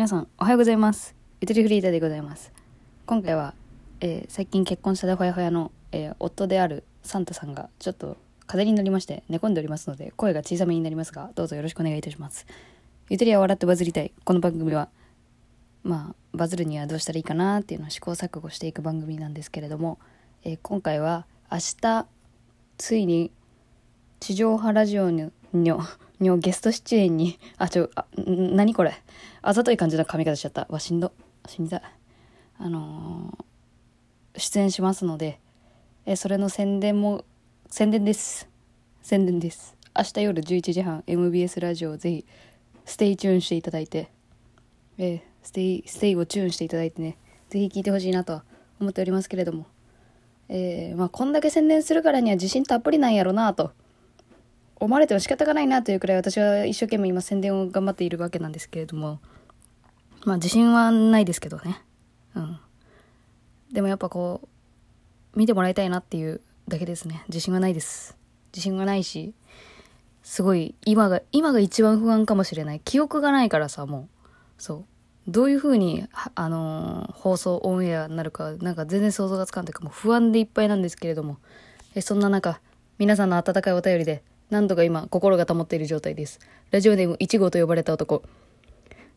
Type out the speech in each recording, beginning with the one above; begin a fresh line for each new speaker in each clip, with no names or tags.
皆さんおはようございます。ゆとりフリーダーでございます。今回は、えー最近結婚したでほやほやの、えー夫であるサンタさんがちょっと風邪になりまして寝込んでおりますので声が小さめになりますがどうぞよろしくお願いいたします。ゆとりは笑ってバズりたい。この番組はまあバズるにはどうしたらいいかなっていうのを試行錯誤していく番組なんですけれども、えー今回は明日ついに地上波ラジオにののゲスト出演にあちょあ何これ。あざとい感じの髪型しちゃった。わしんど。死にたいあのー出演しますのでえそれの宣伝も宣伝です。宣伝です。明日夜11時半 MBS ラジオぜひ stay tune していただいてえー stay stay を tune していただいてねぜひ聞いてほしいなと思っておりますけれどもえーまあこんだけ宣伝するからには自信たっぷりなんやろなと思われても仕方がないなというくらい私は一生懸命今宣伝を頑張っているわけなんですけれども。まあ自信はないですけどね。うん。でもやっぱこう見てもらいたいなっていうだけですね。自信はないです。自信がないしすごい今が今が一番不安かもしれない。記憶がないからさもう。そう。どういう風にあのー放送オンエアになるかなんか全然想像がつかんというかもう不安でいっぱいなんですけれども。えそんな中皆さんの温かいお便りで何度か今心が保っている状態ですラジオネーム1号と呼ばれた男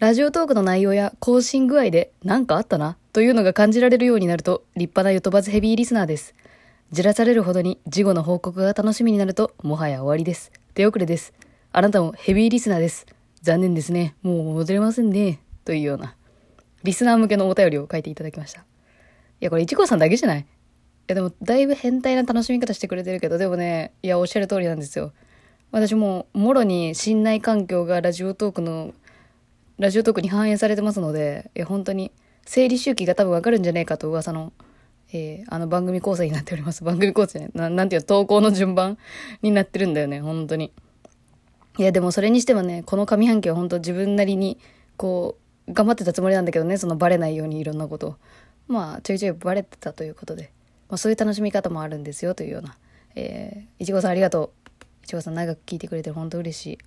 ラジオトークの内容や更新具合で何かあったなというのが感じられるようになると立派なゆとばずヘビーリスナーです。じらされるほどに事後の報告が楽しみになるともはや終わりです。手遅れです。あなたもヘビーリスナーです。残念ですね。もう戻れませんね。というようなリスナー向けのお便りを書いていただきました。いや、これいちごさんだけじゃないや、でもだいぶ変態な楽しみ方してくれてるけど、でもね、いや、おっしゃる通りなんですよ。私ももろに信頼環境がラジオトークのラジオトークに反映されてますので、いや、本当に、整理周期が多分わかるんじゃないかと噂の、えーあの番組構成になっております。番組構成。ななんていうの、投稿の順番 になってるんだよね、本当に。いや、でもそれにしてもね、この上半期は本当自分なりに、こう、頑張ってたつもりなんだけどね、そのバレないようにいろんなこと。まあ、ちょいちょいバレてたということで、まあそういう楽しみ方もあるんですよ、というような。えーいちごさんありがとう。いちごさん長く聞いてくれて本当嬉しい。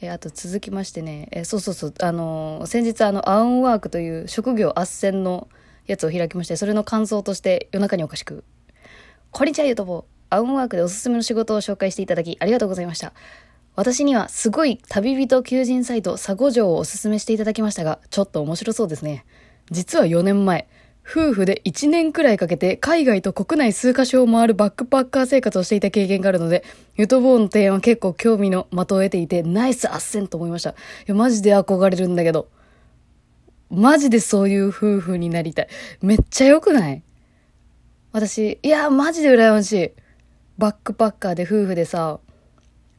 えーあと続きましてね、えーそうそうそう、あのー先日あの、アウンワークという職業斡旋のやつを開きまして、それの感想として夜中におかしく、こんにちは、ゆとぼアウンワークでおすすめの仕事を紹介していただき、ありがとうございました。私にはすごい旅人求人サイト、サゴ城をおすすめしていただきましたが、ちょっと面白そうですね。実は4年前、夫婦で1年くらいかけて海外と国内数カ所を回るバックパッカー生活をしていた経験があるので、ユトボーの提案は結構興味の的を得ていて、ナイスアッセンと思いました。いや、マジで憧れるんだけど。マジでそういう夫婦になりたい。めっちゃ良くない？私、いや、マジで羨ましい。バックパッカーで夫婦でさ、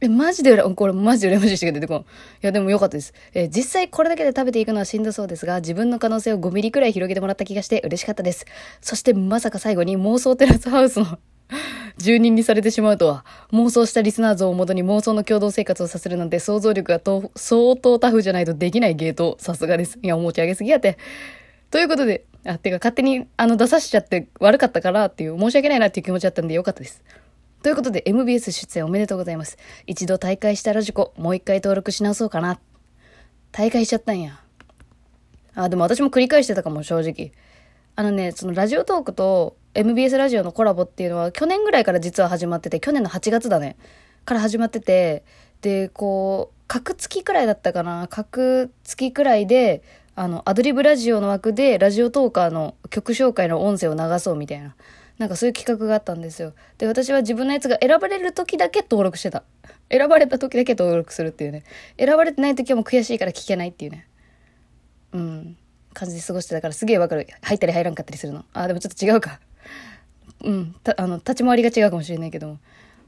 え、マジで羨、これマジで羨ましい人が出てこん。いや、でもよかったです。えー実際これだけで食べていくのはしんどそうですが、自分の可能性を5ミリくらい広げてもらった気がして嬉しかったです。そしてまさか最後に妄想テラスハウスの 住人にされてしまうとは、妄想したリスナー像をもとに妄想の共同生活をさせるなんて想像力がと相当タフじゃないとできないゲート。さすがです。いや、お持ち上げすぎやって。ということで、あ、てか勝手にあの出さしちゃって悪かったからっていう、申し訳ないなっていう気持ちだったんでよかったです。ということで MBS 出演おめでとうございます。一度大会したラジコ、もう一回登録し直そうかな。大会しちゃったんや。あ、でも私も繰り返してたかも、正直。あのね、そのラジオトークと MBS ラジオのコラボっていうのは去年ぐらいから実は始まってて、去年の8月だね。から始まってて、で、こう、格付きくらいだったかな。格付きくらいで、あの、アドリブラジオの枠でラジオトーカーの曲紹介の音声を流そうみたいな。なんかそういう企画があったんですよ。で、私は自分のやつが選ばれる時だけ登録してた。選ばれた時だけ登録するっていうね。選ばれてない時はもう悔しいから聞けないっていうね。うん。感じで過ごしてたからすげえわかる。入ったり入らんかったりするの。あ、でもちょっと違うか。うん。たあの、立ち回りが違うかもしれないけども。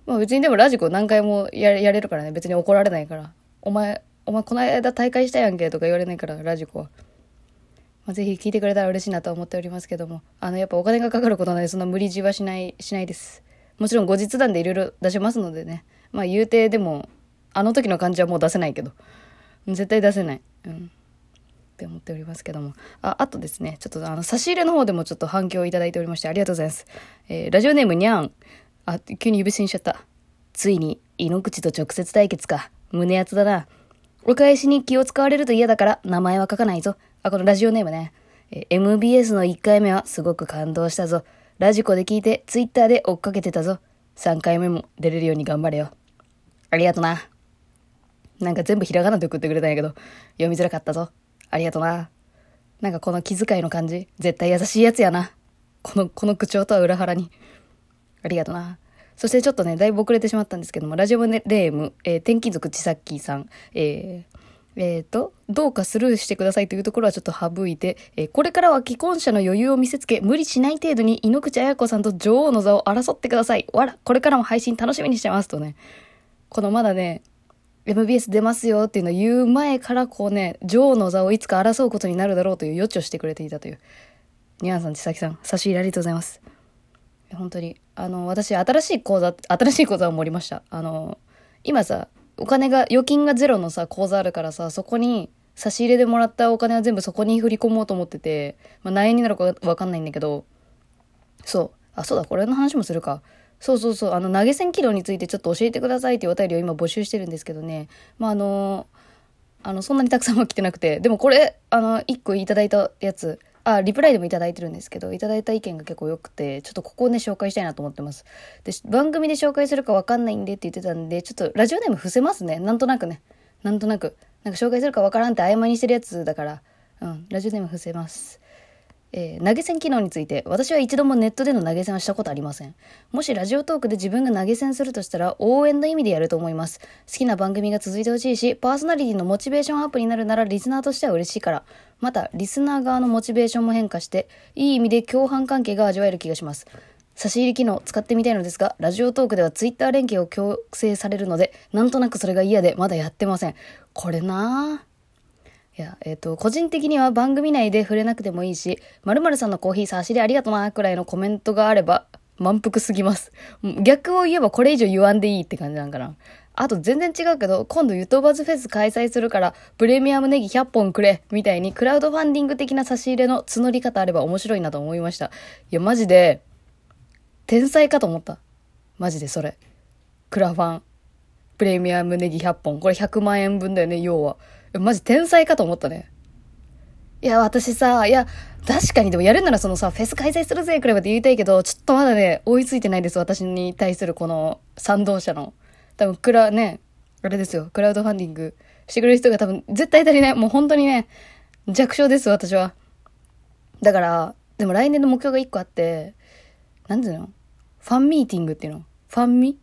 まあ別にでもラジコ何回もややれるからね。別に怒られないから。お前、お前この間大会したやんけとか言われないから、ラジコは。まあ、ぜひ聞いてくれたら嬉しいなと思っておりますけども、あの、やっぱお金がかかることなので、そんな無理強いはしない、しないです。もちろん後日談でいろいろ出しますのでね。まあ言うてでも、あの時の感じはもう出せないけど。絶対出せない。うん。って思っておりますけども。あ、あとですね、ちょっとあの、差し入れの方でもちょっと反響をいただいておりまして、ありがとうございます。えーラジオネームにゃん。あ、急に指しにしちゃった。ついに、井ノ口と直接対決か。胸熱だな。お返しに気を使われると嫌だから名前は書かないぞ。あ、このラジオネームね。え MBS の1回目はすごく感動したぞ。ラジコで聞いて Twitter で追っかけてたぞ。3回目も出れるように頑張れよ。ありがとな。なんか全部ひらがなで送ってくれたんやけど、読みづらかったぞ。ありがとな。なんかこの気遣いの感じ、絶対優しいやつやな。この、この口調とは裏腹に。ありがとな。そしてちょっとね、だいぶ遅れてしまったんですけども、ラジオネーム、えー、転勤族ちさっきーさん、えー、えーと、どうかスルーしてくださいというところはちょっと省いて、えー、これからは既婚者の余裕を見せつけ、無理しない程度に井ノ口彩子さんと女王の座を争ってください。わら、これからも配信楽しみにしてますとね。このまだね、MBS 出ますよっていうのを言う前からこうね、女王の座をいつか争うことになるだろうという予知をしてくれていたという。ニャンさん、千崎さん、差し入れありがとうございます。本当に。あの、私、新しい口座、新しい口座を盛りました。あの、今さ、お金が、預金がゼロのさ、口座あるからさ、そこに、差し入れでもらったお金は全部そこに振り込もうと思ってて、まあ、何円になるかわかんないんだけど、そう。あ、そうだ、これの話もするか。そうそうそう、あの、投げ銭機能についてちょっと教えてくださいっていうお便りを今募集してるんですけどね。まあ、あの、あの、そんなにたくさんは来てなくて、でもこれ、あの、1個いただいたやつ、あ、リプライでもいいてるんですけど、いいた意見が結構良くて、ちょっとここをね、紹介したいなと思ってます。で、番組で紹介するか分かんないんでって言ってたんで、ちょっとラジオネーム伏せますね。なんとなくね。なんとなく。なんか紹介するか分からんって曖昧にしてるやつだから、うん、ラジオネーム伏せます。えー、投げ銭機能について、私は一度もネットでの投げ銭はしたことありません。もしラジオトークで自分が投げ銭するとしたら、応援の意味でやると思います。好きな番組が続いてほしいし、パーソナリティのモチベーションアップになるならリスナーとしては嬉しいから。また、リスナー側のモチベーションも変化して、いい意味で共犯関係が味わえる気がします。差し入れ機能使ってみたいのですが、ラジオトークではツイッター連携を強制されるので、なんとなくそれが嫌でまだやってません。これなぁ。いや、えっ、ー、と、個人的には番組内で触れなくてもいいし、〇〇さんのコーヒー差し入れありがとうな、くらいのコメントがあれば、満腹すぎます。逆を言えばこれ以上言わんでいいって感じなんかな。あと全然違うけど、今度ユトバズフェス開催するから、プレミアムネギ100本くれ、みたいにクラウドファンディング的な差し入れの募り方あれば面白いなと思いました。いや、マジで、天才かと思った。マジでそれ。クラファン。プレミアムネギ100本。これ100万円分だよね、要は。マジ天才かと思ったね。いや、私さ、いや、確かにでもやるならそのさ、フェス開催するぜくらいまで言いたいけど、ちょっとまだね、追いついてないです、私に対するこの賛同者の。多分、クラ、ね、あれですよ、クラウドファンディングしてくれる人が多分、絶対足りない。もう本当にね、弱小です、私は。だから、でも来年の目標が一個あって、なんていうの？ファンミーティングっていうの？ファンミ？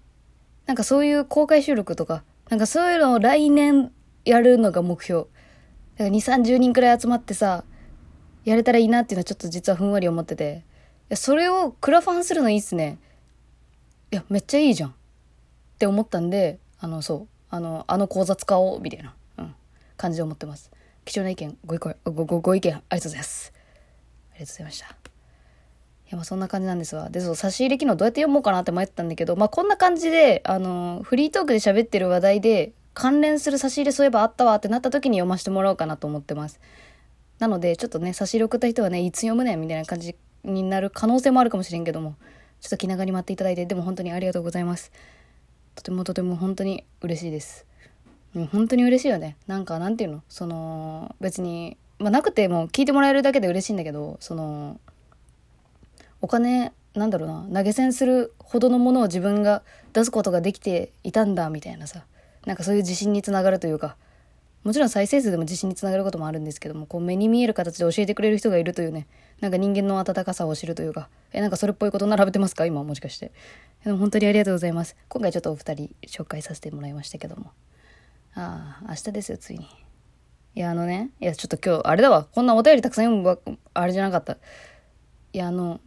なんかそういう公開収録とか、なんかそういうのを来年やるのが目標。だから2、30人くらい集まってさ、やれたらいいなっていうのはちょっと実はふんわり思ってて。いや、それをクラファンするのいいっすね。いや、めっちゃいいじゃん。って思ったんで、あの、そう。あの、あの講座使おう、みたいな、うん、感じで思ってます。貴重な意見、ご意見、ご、ご、ご意見、ありがとうございます。ありがとうございました。いや、まあそんな感じなんですわ。で、そう、差し入れ機能どうやって読もうかなって迷ったんだけど、まあこんな感じで、あの、フリートークで喋ってる話題で、関連する差し入れそういえばあったわってなった時に読ませてもらおうかなと思ってます。なので、ちょっとね、差し入れ送った人はね、いつ読むねんみたいな感じになる可能性もあるかもしれんけども、ちょっと気長に待っていただいて、でも本当にありがとうございます。とてもとても本当に嬉しいです。うん、本当に嬉しいよね。なんか、なんていうの？その、別に、まあ、なくても聞いてもらえるだけで嬉しいんだけど、その、お金、なんだろうな、投げ銭するほどのものを自分が出すことができていたんだ、みたいなさ。なんかそういう自信につながるというか、もちろん再生数でも自信につながることもあるんですけども、こう目に見える形で教えてくれる人がいるというね、なんか人間の温かさを知るというか、え、なんかそれっぽいこと並べてますか？今もしかして。でも本当にありがとうございます。今回ちょっとお二人紹介させてもらいましたけども。ああ、明日ですよ、ついに。いや、あのね、いや、ちょっと今日、あれだわ。こんなお便りたくさん読むあれじゃなかった。いや、あの、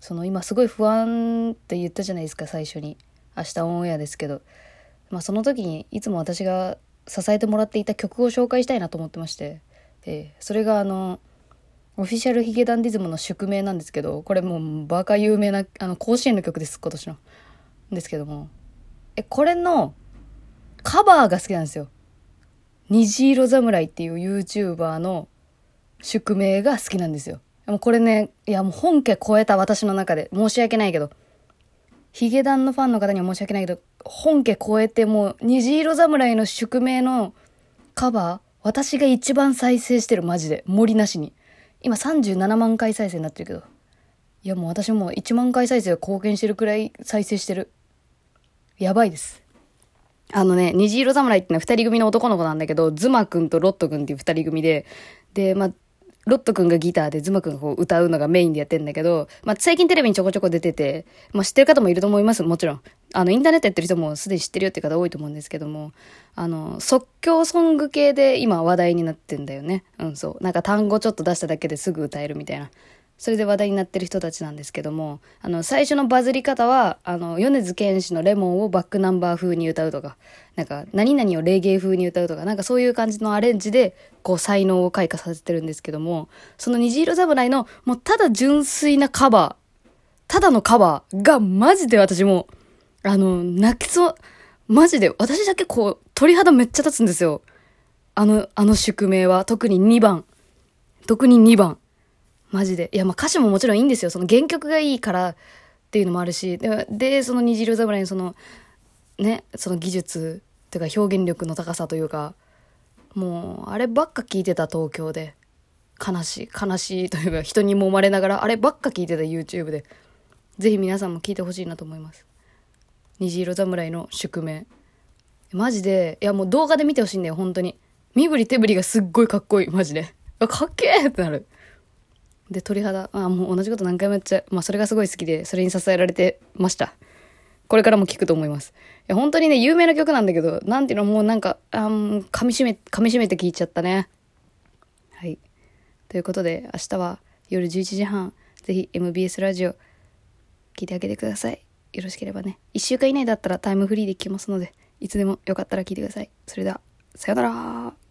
その今すごい不安って言ったじゃないですか、最初に。明日オンエアですけど。まあ、その時にいつも私が支えてもらっていた曲を紹介したいなと思ってまして、えー、それがあのオフィシャルヒゲダンディズムの宿命なんですけどこれもうバカ有名なあの甲子園の曲です今年の。ですけどもえこれのカバーが好きなんですよ。虹色侍っていう YouTuber の宿命が好きなんですよ。でもこれね、いやもう本家超えた私の中で申し訳ないけど。ヒゲダンのファンの方には申し訳ないけど、本家超えてもう虹色侍の宿命のカバー、私が一番再生してる、マジで。森なしに。今37万回再生になってるけど。いやもう私も1万回再生貢献してるくらい再生してる。やばいです。あのね、虹色侍ってのは二人組の男の子なんだけど、ズマくんとロットくんっていう二人組で、で、まあ、ロット君がギターでズマくんがこう歌うのがメインでやってんだけど、まあ、最近テレビにちょこちょこ出てて、まあ、知ってる方もいると思います、もちろん。あの、インターネットやってる人もすでに知ってるよって方多いと思うんですけども、あの、即興ソング系で今話題になってんだよね。うん、そう。なんか単語ちょっと出しただけですぐ歌えるみたいな。それで話題になってる人たちなんですけども、あの、最初のバズり方は、あの、米津玄師のレモンをバックナンバー風に歌うとか、なんか、何々をレゲエ風に歌うとか、なんかそういう感じのアレンジで、こう、才能を開花させてるんですけども、その虹色侍の、もうただ純粋なカバー、ただのカバーが、マジで私も、あの、泣きそう、マジで、私だけこう、鳥肌めっちゃ立つんですよ。あの、あの宿命は、特に2番。特に2番。マジで。いや、まあ歌詞ももちろんいいんですよ。その原曲がいいからっていうのもあるし、で、でその虹色侍のその、ね、その技術というか表現力の高さというか、もう、あればっか聞いてた東京で。悲しい、悲しいというか、人に揉まれながら、あればっか聞いてた YouTube で。ぜひ皆さんも聞いてほしいなと思います。虹色侍の宿命。マジで、いやもう動画で見てほしいんだよ、本当に。身振り手振りがすっごいかっこいい、マジで。かっけーってなる。で、鳥肌、あ、もう同じこと何回もやっちゃう。まあ、それがすごい好きで、それに支えられてました。これからも聞くと思います。いや、本当にね、有名な曲なんだけど、なんていうの、もうなんか、あ噛み締め、噛み締めて聞いちゃったね。はい。ということで、明日は夜11時半、ぜひ MBS ラジオ、聞いてあげてください。よろしければね。1週間以内だったらタイムフリーで聞けますので、いつでもよかったら聞いてください。それでは、さよなら